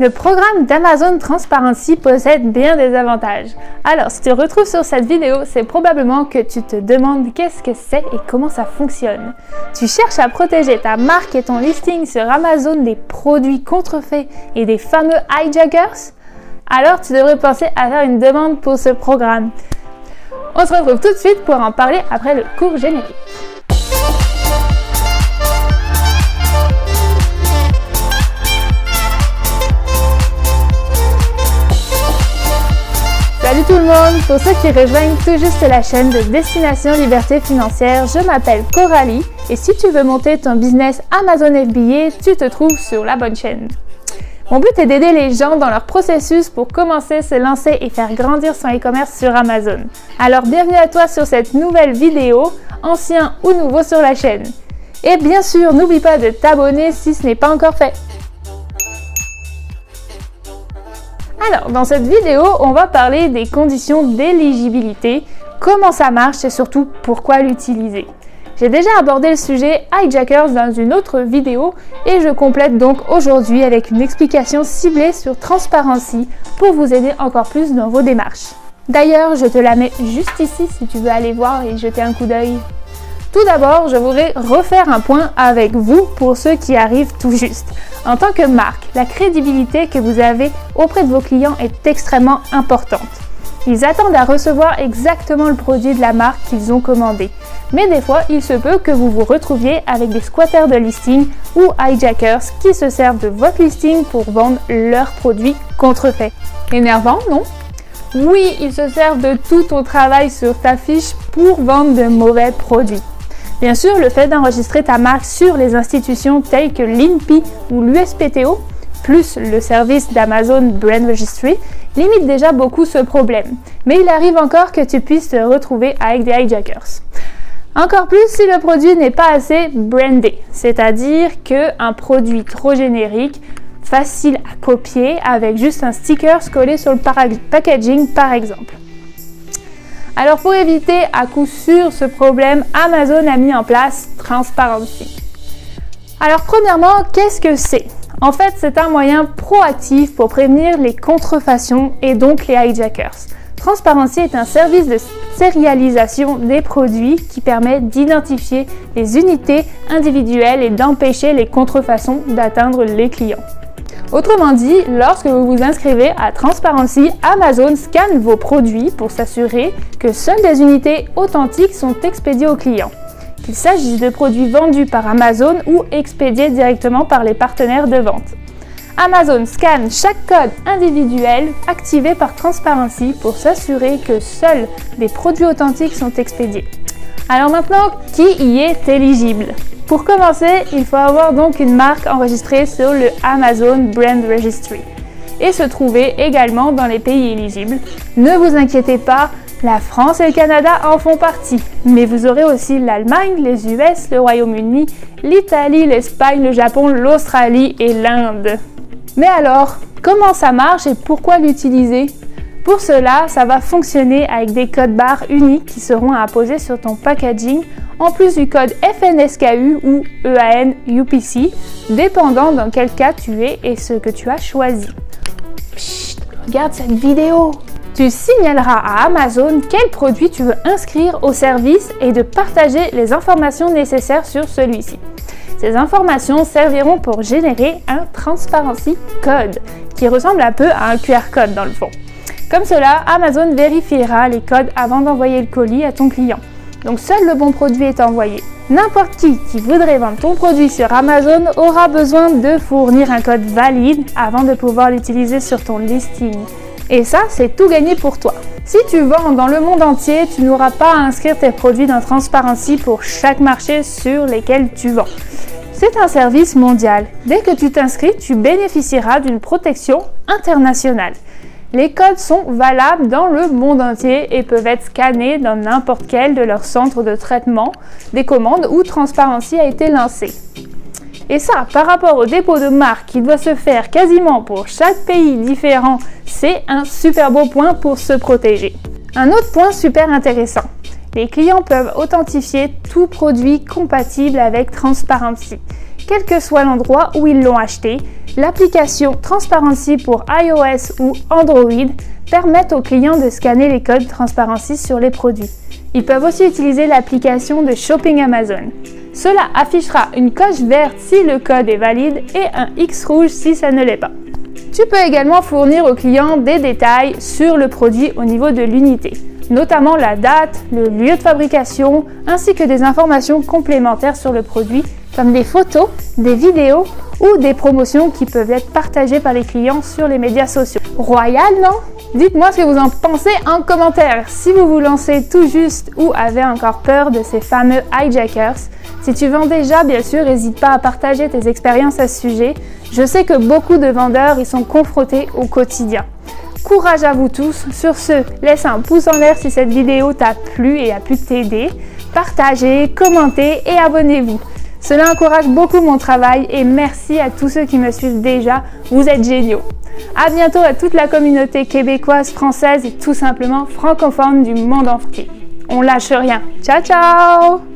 Le programme d'Amazon Transparency possède bien des avantages. Alors, si tu te retrouves sur cette vidéo, c'est probablement que tu te demandes qu'est-ce que c'est et comment ça fonctionne. Tu cherches à protéger ta marque et ton listing sur Amazon des produits contrefaits et des fameux hijackers? Alors, tu devrais penser à faire une demande pour ce programme. On se retrouve tout de suite pour en parler après le cours générique. Tout le monde! Pour ceux qui rejoignent tout juste la chaîne de Destination Liberté Financière, je m'appelle Coralie et si tu veux monter ton business Amazon FBA, tu te trouves sur la bonne chaîne. Mon but est d'aider les gens dans leur processus pour commencer, se lancer et faire grandir son e-commerce sur Amazon. Alors bienvenue à toi sur cette nouvelle vidéo, ancien ou nouveau sur la chaîne. Et bien sûr, n'oublie pas de t'abonner si ce n'est pas encore fait. Alors, dans cette vidéo, on va parler des conditions d'éligibilité, comment ça marche et surtout pourquoi l'utiliser. J'ai déjà abordé le sujet hijackers dans une autre vidéo et je complète donc aujourd'hui avec une explication ciblée sur Transparency pour vous aider encore plus dans vos démarches. D'ailleurs, je te la mets juste ici si tu veux aller voir et jeter un coup d'œil. Tout d'abord, je voudrais refaire un point avec vous pour ceux qui arrivent tout juste. En tant que marque, la crédibilité que vous avez auprès de vos clients est extrêmement importante. Ils attendent à recevoir exactement le produit de la marque qu'ils ont commandé. Mais des fois, il se peut que vous vous retrouviez avec des squatters de listing ou hijackers qui se servent de votre listing pour vendre leurs produits contrefaits. Énervant, non? Oui, ils se servent de tout ton travail sur ta fiche pour vendre de mauvais produits. Bien sûr, le fait d'enregistrer ta marque sur les institutions telles que l'INPI ou l'USPTO, plus le service d'Amazon Brand Registry, limite déjà beaucoup ce problème. Mais il arrive encore que tu puisses te retrouver avec des hijackers. Encore plus si le produit n'est pas assez brandé, c'est-à-dire qu'un produit trop générique, facile à copier avec juste un sticker collé sur le packaging par exemple. Alors pour éviter à coup sûr ce problème, Amazon a mis en place Transparency. Alors premièrement, qu'est-ce que c'est? En fait, c'est un moyen proactif pour prévenir les contrefaçons et donc les hijackers. Transparency est un service de sérialisation des produits qui permet d'identifier les unités individuelles et d'empêcher les contrefaçons d'atteindre les clients. Autrement dit, lorsque vous vous inscrivez à Transparency, Amazon scanne vos produits pour s'assurer que seules des unités authentiques sont expédiées aux clients. Qu'il s'agisse de produits vendus par Amazon ou expédiés directement par les partenaires de vente. Amazon scanne chaque code individuel activé par Transparency pour s'assurer que seuls des produits authentiques sont expédiés. Alors maintenant, qui y est éligible? Pour commencer, il faut avoir donc une marque enregistrée sur le Amazon Brand Registry et se trouver également dans les pays éligibles. Ne vous inquiétez pas, la France et le Canada en font partie, mais vous aurez aussi l'Allemagne, les US, le Royaume-Uni, l'Italie, l'Espagne, le Japon, l'Australie et l'Inde. Mais alors, comment ça marche et pourquoi l'utiliser? Pour cela, ça va fonctionner avec des codes barres uniques qui seront à apposer sur ton packaging en plus du code FNSKU ou EAN UPC, dépendant dans quel cas tu es et ce que tu as choisi. Regarde cette vidéo tu signaleras à Amazon quel produit tu veux inscrire au service et de partager les informations nécessaires sur celui-ci. Ces informations serviront pour générer un Transparency Code, qui ressemble un peu à un QR code dans le fond. Comme cela, Amazon vérifiera les codes avant d'envoyer le colis à ton client. Donc seul le bon produit est envoyé. N'importe qui qui voudrait vendre ton produit sur Amazon aura besoin de fournir un code valide avant de pouvoir l'utiliser sur ton listing. Et ça, c'est tout gagné pour toi. Si tu vends dans le monde entier, tu n'auras pas à inscrire tes produits dans Transparency pour chaque marché sur lesquels tu vends. C'est un service mondial. Dès que tu t'inscris, tu bénéficieras d'une protection internationale. Les codes sont valables dans le monde entier et peuvent être scannés dans n'importe quel de leurs centres de traitement des commandes où Transparency a été lancé. Et ça, par rapport au dépôt de marque qui doit se faire quasiment pour chaque pays différent, c'est un super beau point pour se protéger. Un autre point super intéressant. Les clients peuvent authentifier tout produit compatible avec Transparency, quel que soit l'endroit où ils l'ont acheté, L'application Transparency pour iOS ou Android permet aux clients de scanner les codes Transparency sur les produits. Ils peuvent aussi utiliser l'application de Shopping Amazon. Cela affichera une coche verte si le code est valide et un X rouge si ça ne l'est pas. Tu peux également fournir aux clients des détails sur le produit au niveau de l'unité, notamment la date, le lieu de fabrication, ainsi que des informations complémentaires sur le produit, comme des photos, des vidéos ou des promotions qui peuvent être partagées par les clients sur les médias sociaux. Royal, non? Dites-moi ce que vous en pensez en commentaire. Si vous vous lancez tout juste ou avez encore peur de ces fameux hijackers, si tu vends déjà, bien sûr, n'hésite pas à partager tes expériences à ce sujet. Je sais que beaucoup de vendeurs y sont confrontés au quotidien. Courage à vous tous. Sur ce, laisse un pouce en l'air si cette vidéo t'a plu et a pu t'aider. Partagez, commentez et abonnez-vous. Cela encourage beaucoup mon travail et merci à tous ceux qui me suivent déjà. Vous êtes géniaux. À bientôt à toute la communauté québécoise, française et tout simplement francophone du monde entier. On lâche rien. Ciao ciao